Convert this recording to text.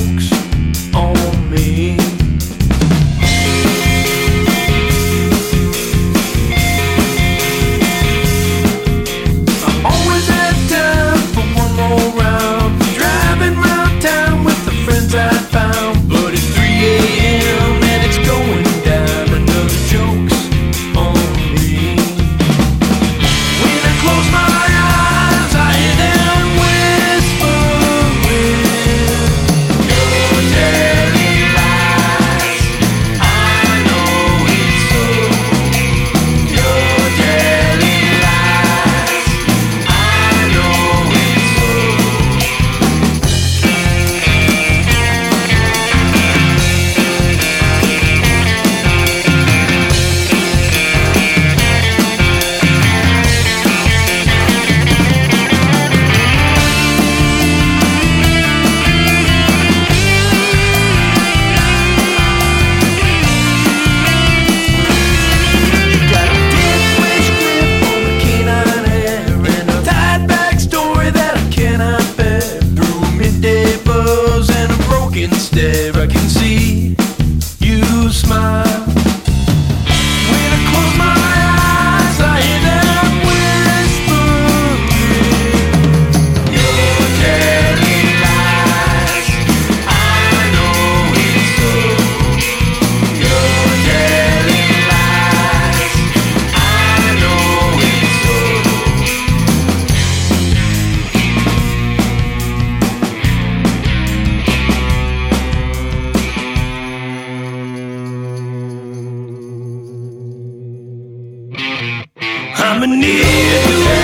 jokes. can see you smile. I'm in need. you.